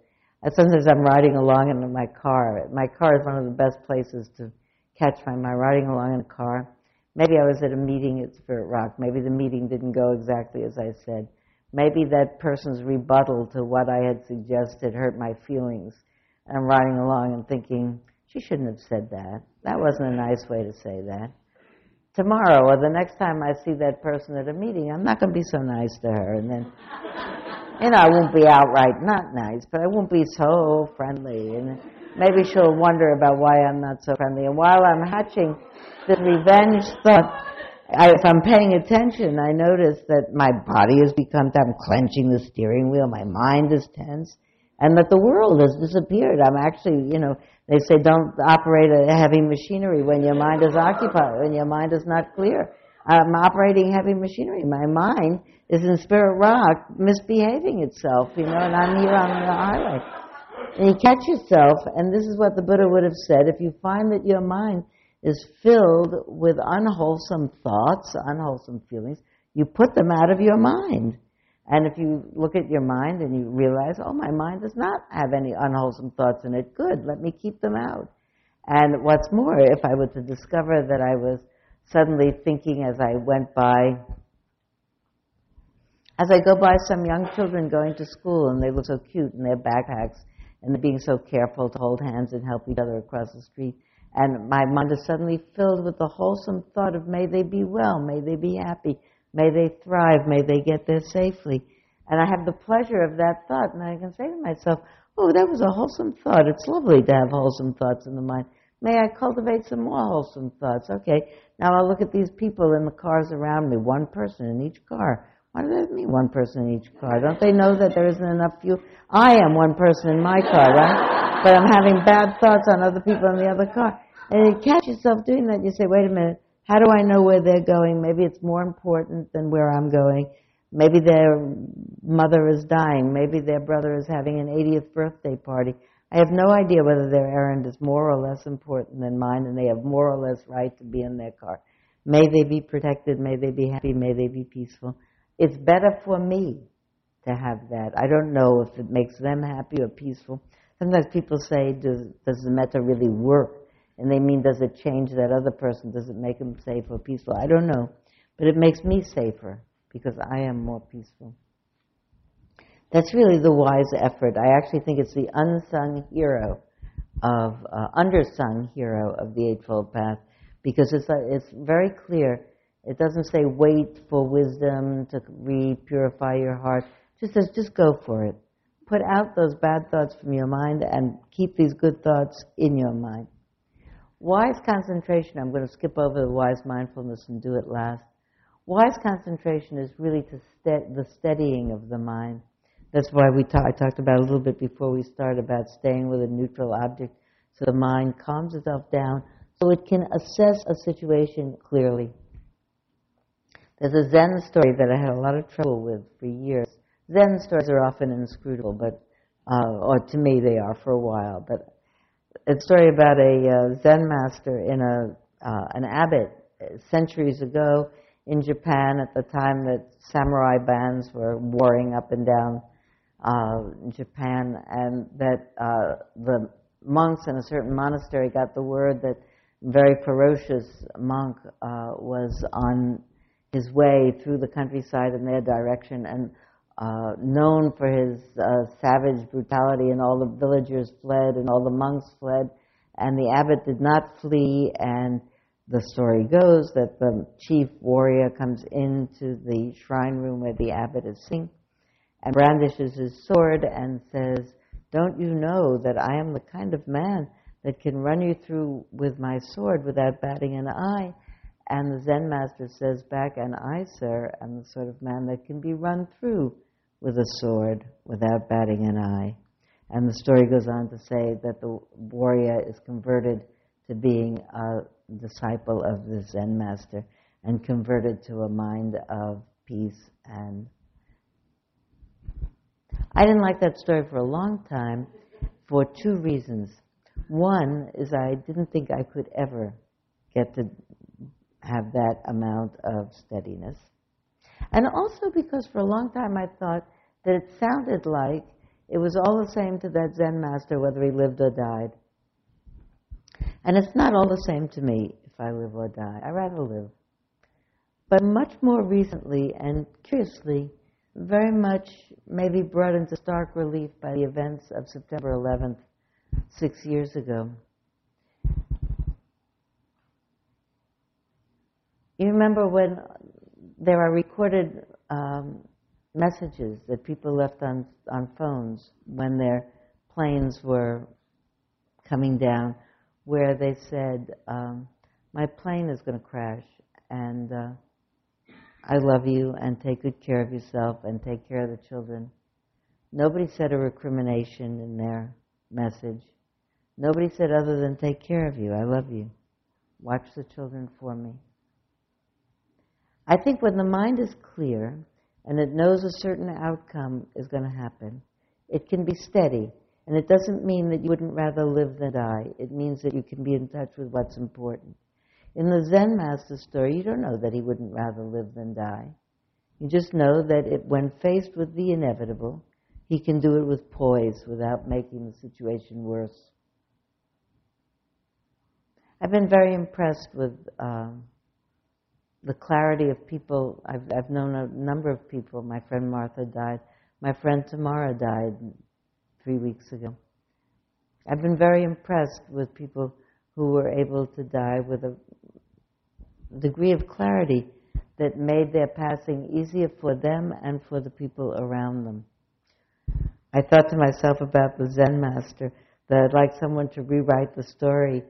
Sometimes I'm riding along in my car. My car is one of the best places to catch my mind. Riding along in a car Maybe I was at a meeting at Spirit Rock. Maybe the meeting didn't go exactly as I said. Maybe that person's rebuttal to what I had suggested hurt my feelings. And I'm riding along and thinking, she shouldn't have said that. That wasn't a nice way to say that. Tomorrow or the next time I see that person at a meeting, I'm not going to be so nice to her. And then, you know, I won't be outright not nice, but I won't be so friendly. And maybe she'll wonder about why I'm not so friendly. And while I'm hatching the revenge thought, I, if I'm paying attention, I notice that my body has become, I'm clenching the steering wheel, my mind is tense, and that the world has disappeared. I'm actually, you know, they say don't operate a heavy machinery when your mind is occupied, when your mind is not clear. I'm operating heavy machinery. My mind is in Spirit Rock misbehaving itself, you know, and I'm here on the highway. And you catch yourself, and this is what the Buddha would have said, if you find that your mind is filled with unwholesome thoughts, unwholesome feelings, you put them out of your mind. And if you look at your mind and you realize, oh, my mind does not have any unwholesome thoughts in it, good, let me keep them out. And what's more, if I were to discover that I was suddenly thinking as I went by, as I go by some young children going to school and they look so cute in their backpacks and they're being so careful to hold hands and help each other across the street, and my mind is suddenly filled with the wholesome thought of may they be well, may they be happy, may they thrive, may they get there safely. And I have the pleasure of that thought, and I can say to myself, oh, that was a wholesome thought. It's lovely to have wholesome thoughts in the mind. May I cultivate some more wholesome thoughts? Okay, now I'll look at these people in the cars around me, one person in each car. Why do they mean one person in each car? Don't they know that there isn't enough fuel? I am one person in my car, right? But I'm having bad thoughts on other people in the other car. And you catch yourself doing that, you say, wait a minute, how do I know where they're going? Maybe it's more important than where I'm going. Maybe their mother is dying. Maybe their brother is having an 80th birthday party. I have no idea whether their errand is more or less important than mine, and they have more or less right to be in their car. May they be protected. May they be happy. May they be peaceful. It's better for me to have that. I don't know if it makes them happy or peaceful. Sometimes people say, does, does the metta really work? And they mean, does it change that other person? Does it make them safe or peaceful? I don't know. But it makes me safer because I am more peaceful. That's really the wise effort. I actually think it's the unsung hero of, uh, undersung hero of the Eightfold Path because it's, uh, it's very clear. It doesn't say wait for wisdom to re-purify your heart. It just says just go for it. Put out those bad thoughts from your mind and keep these good thoughts in your mind. Wise concentration, I'm going to skip over the wise mindfulness and do it last. Wise concentration is really ste- the steadying of the mind. That's why we ta- I talked about a little bit before we start about staying with a neutral object so the mind calms itself down so it can assess a situation clearly. There's a Zen story that I had a lot of trouble with for years. Zen stories are often inscrutable, but uh, or to me they are for a while. But a story about a uh, Zen master in a uh, an abbot centuries ago in Japan at the time that samurai bands were warring up and down uh, Japan, and that uh, the monks in a certain monastery got the word that a very ferocious monk uh, was on his way through the countryside in their direction and uh, known for his uh, savage brutality, and all the villagers fled and all the monks fled, and the abbot did not flee. And the story goes that the chief warrior comes into the shrine room where the abbot is sitting and brandishes his sword and says, Don't you know that I am the kind of man that can run you through with my sword without batting an eye? And the Zen master says back, And I, sir, am the sort of man that can be run through with a sword without batting an eye. And the story goes on to say that the warrior is converted to being a disciple of the Zen master and converted to a mind of peace and I didn't like that story for a long time for two reasons. One is I didn't think I could ever get to have that amount of steadiness. And also because for a long time I thought that it sounded like it was all the same to that Zen master whether he lived or died. And it's not all the same to me if I live or die. I rather live. But much more recently and curiously, very much maybe brought into stark relief by the events of September 11th, six years ago. You remember when there are recorded um, messages that people left on, on phones when their planes were coming down, where they said, um, My plane is going to crash, and uh, I love you, and take good care of yourself, and take care of the children. Nobody said a recrimination in their message. Nobody said other than take care of you. I love you. Watch the children for me. I think when the mind is clear and it knows a certain outcome is going to happen, it can be steady. And it doesn't mean that you wouldn't rather live than die. It means that you can be in touch with what's important. In the Zen master story, you don't know that he wouldn't rather live than die. You just know that it, when faced with the inevitable, he can do it with poise without making the situation worse. I've been very impressed with um, the clarity of people. I've, I've known a number of people. My friend Martha died. My friend Tamara died three weeks ago. I've been very impressed with people who were able to die with a degree of clarity that made their passing easier for them and for the people around them. I thought to myself about the Zen master that I'd like someone to rewrite the story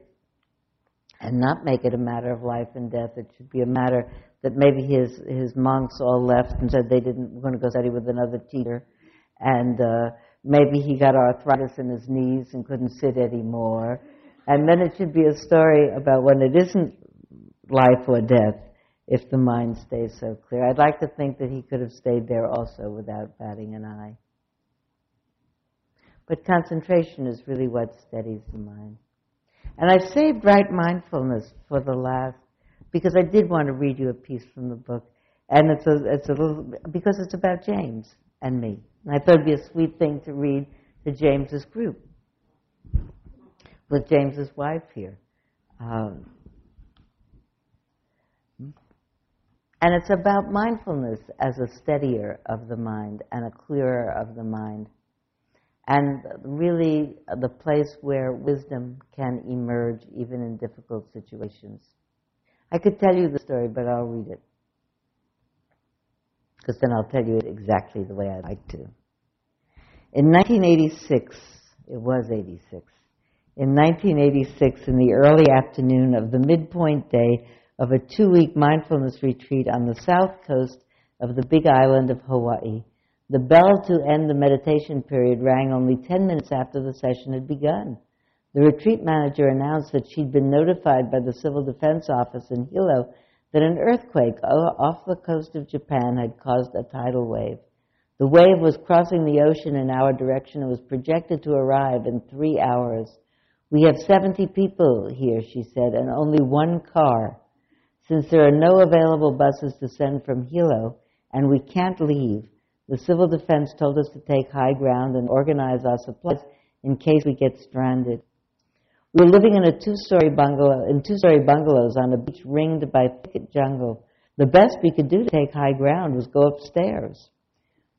and not make it a matter of life and death. It should be a matter that maybe his his monks all left and said they didn't were going to go study with another teacher, and uh, maybe he got arthritis in his knees and couldn't sit anymore. And then it should be a story about when it isn't life or death, if the mind stays so clear. I'd like to think that he could have stayed there also without batting an eye. But concentration is really what steadies the mind. And I've saved right mindfulness for the last because I did want to read you a piece from the book, and it's a it's a little because it's about James and me. And I thought it'd be a sweet thing to read to James's group with James's wife here. Um, and it's about mindfulness as a steadier of the mind and a clearer of the mind and really uh, the place where wisdom can emerge even in difficult situations. I could tell you the story, but I'll read it. Because then I'll tell you it exactly the way I'd like to. In 1986, it was 86, in 1986, in the early afternoon of the midpoint day of a two week mindfulness retreat on the south coast of the big island of Hawaii. The bell to end the meditation period rang only 10 minutes after the session had begun. The retreat manager announced that she'd been notified by the Civil Defense Office in Hilo that an earthquake off the coast of Japan had caused a tidal wave. The wave was crossing the ocean in our direction and was projected to arrive in three hours. We have 70 people here, she said, and only one car. Since there are no available buses to send from Hilo and we can't leave, the civil defense told us to take high ground and organize our supplies in case we get stranded. We were living in a two-story bungalow, in two-story bungalows on a beach ringed by thicket jungle. The best we could do to take high ground was go upstairs.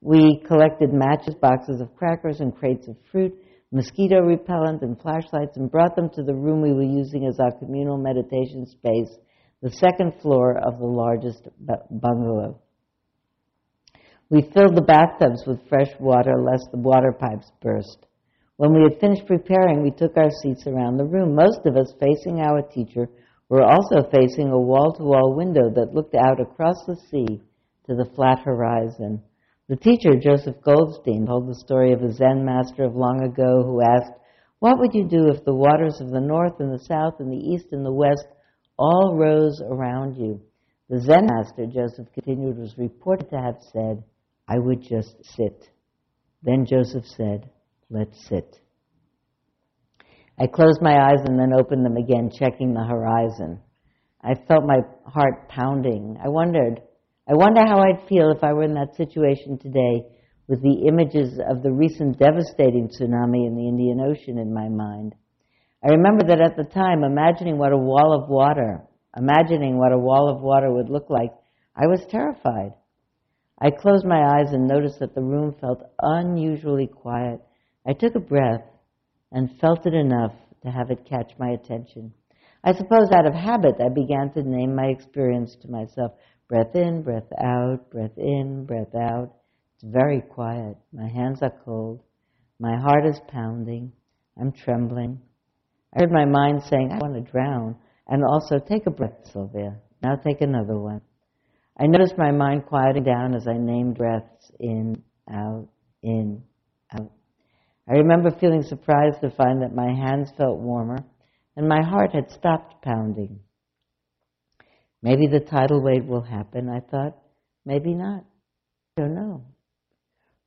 We collected matches, boxes of crackers, and crates of fruit, mosquito repellent, and flashlights, and brought them to the room we were using as our communal meditation space, the second floor of the largest bungalow. We filled the bathtubs with fresh water lest the water pipes burst. When we had finished preparing, we took our seats around the room. Most of us, facing our teacher, were also facing a wall to wall window that looked out across the sea to the flat horizon. The teacher, Joseph Goldstein, told the story of a Zen master of long ago who asked, What would you do if the waters of the north and the south and the east and the west all rose around you? The Zen master, Joseph continued, was reported to have said, I would just sit. Then Joseph said, Let's sit. I closed my eyes and then opened them again, checking the horizon. I felt my heart pounding. I wondered, I wonder how I'd feel if I were in that situation today with the images of the recent devastating tsunami in the Indian Ocean in my mind. I remember that at the time, imagining what a wall of water, imagining what a wall of water would look like, I was terrified. I closed my eyes and noticed that the room felt unusually quiet. I took a breath and felt it enough to have it catch my attention. I suppose out of habit, I began to name my experience to myself breath in, breath out, breath in, breath out. It's very quiet. My hands are cold. My heart is pounding. I'm trembling. I heard my mind saying, I want to drown. And also, take a breath, Sylvia. Now take another one. I noticed my mind quieting down as I named breaths in, out, in, out. I remember feeling surprised to find that my hands felt warmer and my heart had stopped pounding. Maybe the tidal wave will happen, I thought. Maybe not. I don't know.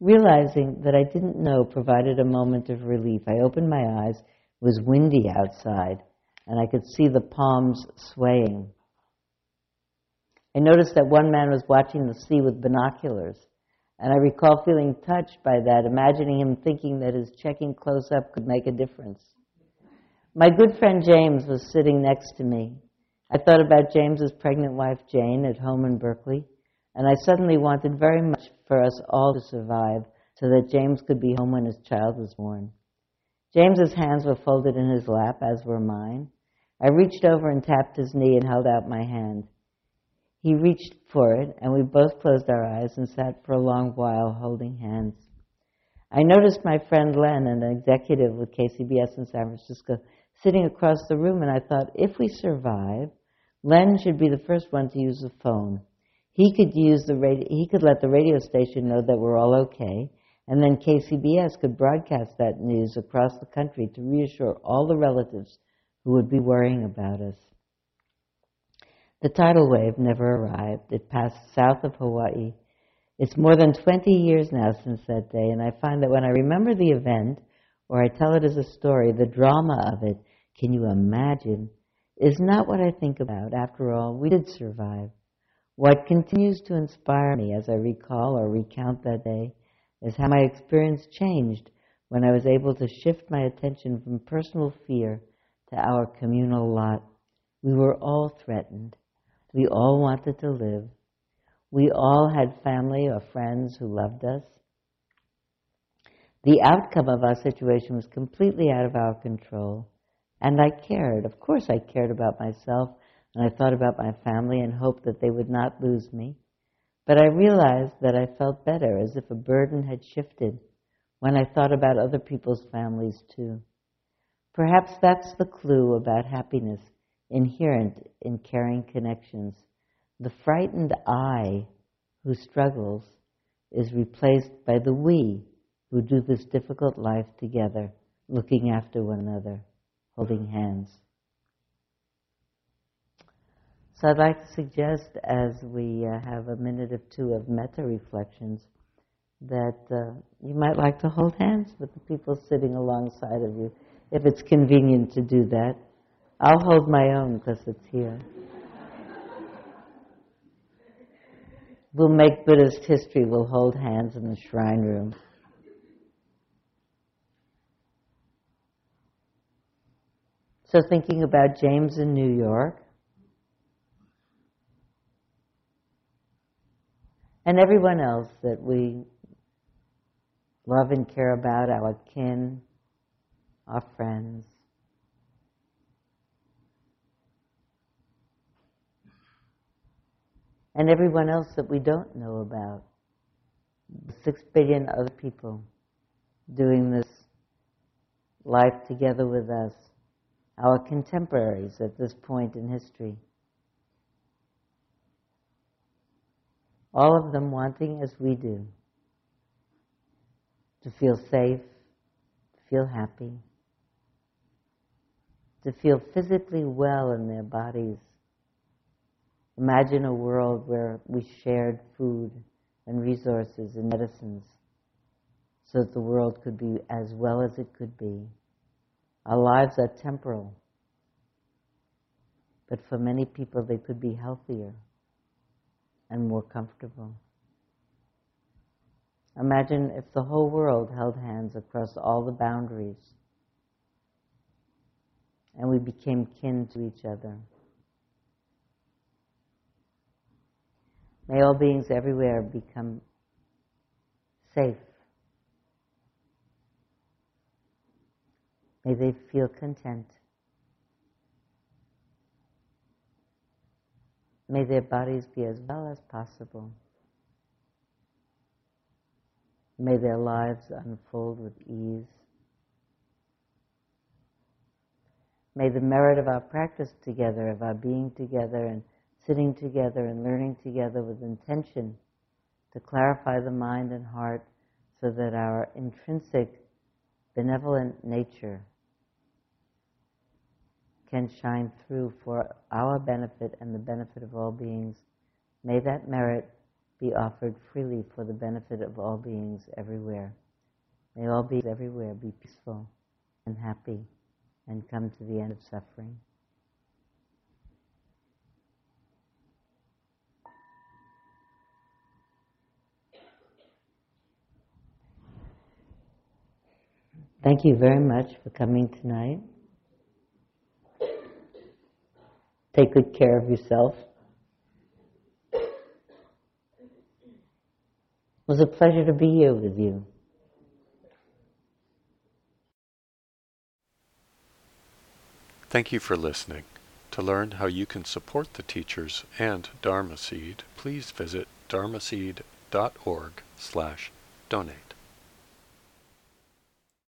Realizing that I didn't know provided a moment of relief. I opened my eyes. It was windy outside, and I could see the palms swaying. I noticed that one man was watching the sea with binoculars. And I recall feeling touched by that, imagining him thinking that his checking close up could make a difference. My good friend James was sitting next to me. I thought about James's pregnant wife Jane at home in Berkeley, and I suddenly wanted very much for us all to survive so that James could be home when his child was born. James's hands were folded in his lap, as were mine. I reached over and tapped his knee and held out my hand. He reached for it, and we both closed our eyes and sat for a long while holding hands. I noticed my friend Len, an executive with KCBS in San Francisco, sitting across the room, and I thought, if we survive, Len should be the first one to use the phone. He could use the radio, he could let the radio station know that we're all okay, and then KCBS could broadcast that news across the country to reassure all the relatives who would be worrying about us. The tidal wave never arrived. It passed south of Hawaii. It's more than 20 years now since that day, and I find that when I remember the event, or I tell it as a story, the drama of it, can you imagine, is not what I think about. After all, we did survive. What continues to inspire me as I recall or recount that day is how my experience changed when I was able to shift my attention from personal fear to our communal lot. We were all threatened. We all wanted to live. We all had family or friends who loved us. The outcome of our situation was completely out of our control. And I cared. Of course, I cared about myself and I thought about my family and hoped that they would not lose me. But I realized that I felt better, as if a burden had shifted when I thought about other people's families too. Perhaps that's the clue about happiness. Inherent in caring connections. The frightened I who struggles is replaced by the we who do this difficult life together, looking after one another, holding hands. So I'd like to suggest, as we uh, have a minute or two of metta reflections, that uh, you might like to hold hands with the people sitting alongside of you, if it's convenient to do that. I'll hold my own because it's here. we'll make Buddhist history. We'll hold hands in the shrine room. So, thinking about James in New York, and everyone else that we love and care about, our kin, our friends. And everyone else that we don't know about. Six billion other people doing this life together with us, our contemporaries at this point in history. All of them wanting as we do to feel safe, feel happy, to feel physically well in their bodies. Imagine a world where we shared food and resources and medicines so that the world could be as well as it could be. Our lives are temporal, but for many people they could be healthier and more comfortable. Imagine if the whole world held hands across all the boundaries and we became kin to each other. May all beings everywhere become safe. May they feel content. May their bodies be as well as possible. May their lives unfold with ease. May the merit of our practice together, of our being together and sitting together and learning together with intention to clarify the mind and heart so that our intrinsic benevolent nature can shine through for our benefit and the benefit of all beings. May that merit be offered freely for the benefit of all beings everywhere. May all beings everywhere be peaceful and happy and come to the end of suffering. Thank you very much for coming tonight. Take good care of yourself. It was a pleasure to be here with you. Thank you for listening. To learn how you can support the teachers and Dharma Seed, please visit dharmaseed.org slash donate.